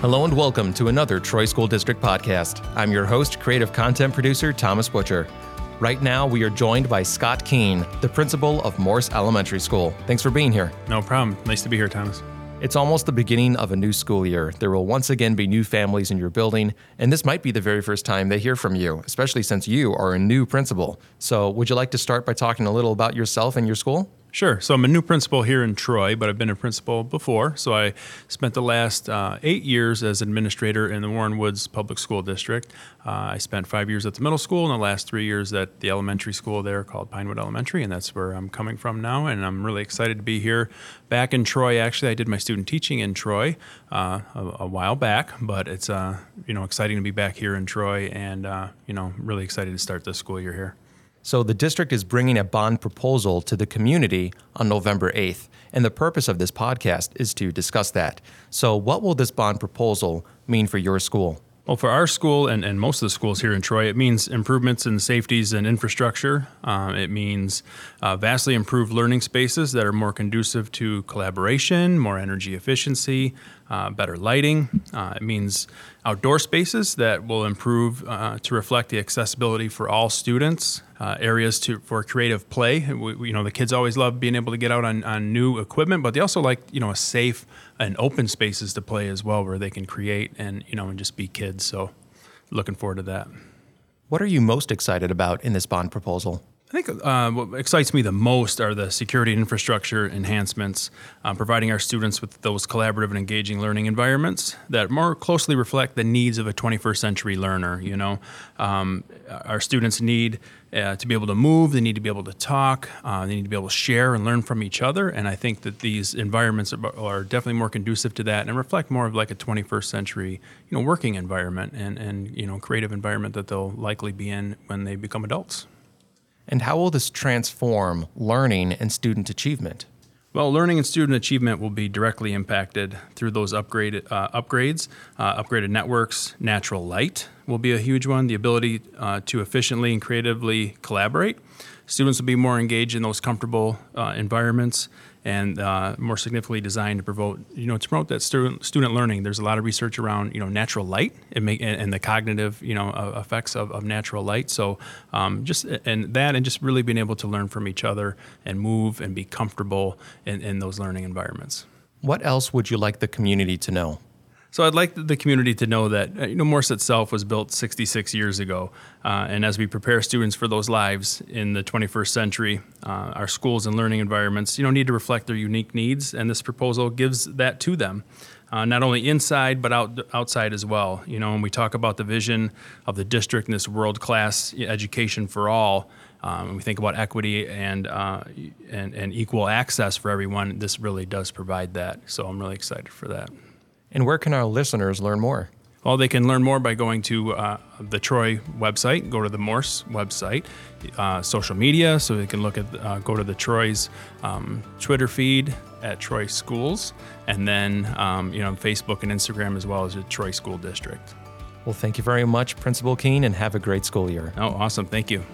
Hello and welcome to another Troy School District podcast. I'm your host, creative content producer Thomas Butcher. Right now, we are joined by Scott Keene, the principal of Morse Elementary School. Thanks for being here. No problem. Nice to be here, Thomas. It's almost the beginning of a new school year. There will once again be new families in your building, and this might be the very first time they hear from you, especially since you are a new principal. So, would you like to start by talking a little about yourself and your school? Sure. So I'm a new principal here in Troy, but I've been a principal before. So I spent the last uh, eight years as administrator in the Warren Woods Public School District. Uh, I spent five years at the middle school and the last three years at the elementary school there called Pinewood Elementary, and that's where I'm coming from now. And I'm really excited to be here back in Troy. Actually, I did my student teaching in Troy uh, a, a, while back, but it's uh, you know exciting to be back here in Troy, and uh, you know really excited to start this school year here. So the district is bringing a bond proposal to the community on November 8th. And the purpose of this podcast is to discuss that. So, what will this bond proposal mean for your school? Well, for our school and, and most of the schools here in Troy, it means improvements in safeties and infrastructure. Uh, it means uh, vastly improved learning spaces that are more conducive to collaboration, more energy efficiency, uh, better lighting. Uh, it means outdoor spaces that will improve uh, to reflect the accessibility for all students. Uh, areas to for creative play. We, you know, the kids always love being able to get out on, on new equipment, but they also like you know a safe and open spaces to play as well, where they can create and you know and just be kids. So, looking forward to that. What are you most excited about in this bond proposal? I think uh, what excites me the most are the security and infrastructure enhancements, um, providing our students with those collaborative and engaging learning environments that more closely reflect the needs of a 21st century learner. You know, um, our students need uh, to be able to move, they need to be able to talk, uh, they need to be able to share and learn from each other. And I think that these environments are, are, definitely more conducive to that and reflect more of like a 21st century, you know, working environment and and you know, creative environment that they'll likely be in when they become adults. And how will this transform learning and student achievement? Well, learning and student achievement will be directly impacted through those upgraded uh, upgrades, uh, upgraded networks. Natural light will be a huge one. The ability uh, to efficiently and creatively collaborate. Students will be more engaged in those comfortable uh, environments and uh, more significantly designed to promote, you know, to promote that student student learning. There's a lot of research around, you know, natural light and make and, the cognitive, you know, uh, effects of, of natural light. So um, just and that and just really being able to learn from each other and move and be comfortable in, in those learning environments. What else would you like the community to know? So I'd like the community to know that uh, you know Morse itself was built 66 years ago, uh, and as we prepare students for those lives in the 21st century, uh, our schools and learning environments you know need to reflect their unique needs, and this proposal gives that to them. Uh, not only inside but out, outside as well. You know, when we talk about the vision of the district and this world-class education for all, um, we think about equity and, uh, and and equal access for everyone. This really does provide that. So I'm really excited for that. And where can our listeners learn more? Well, they can learn more by going to uh, the Troy website, go to the Morse website, uh, social media, so they can look at, uh, go to the Troy's um, Twitter feed at Troy Schools, and then, um, you know, Facebook and Instagram as well as the Troy School District. Well, thank you very much, Principal Keene, and have a great school year. Oh, awesome. Thank you.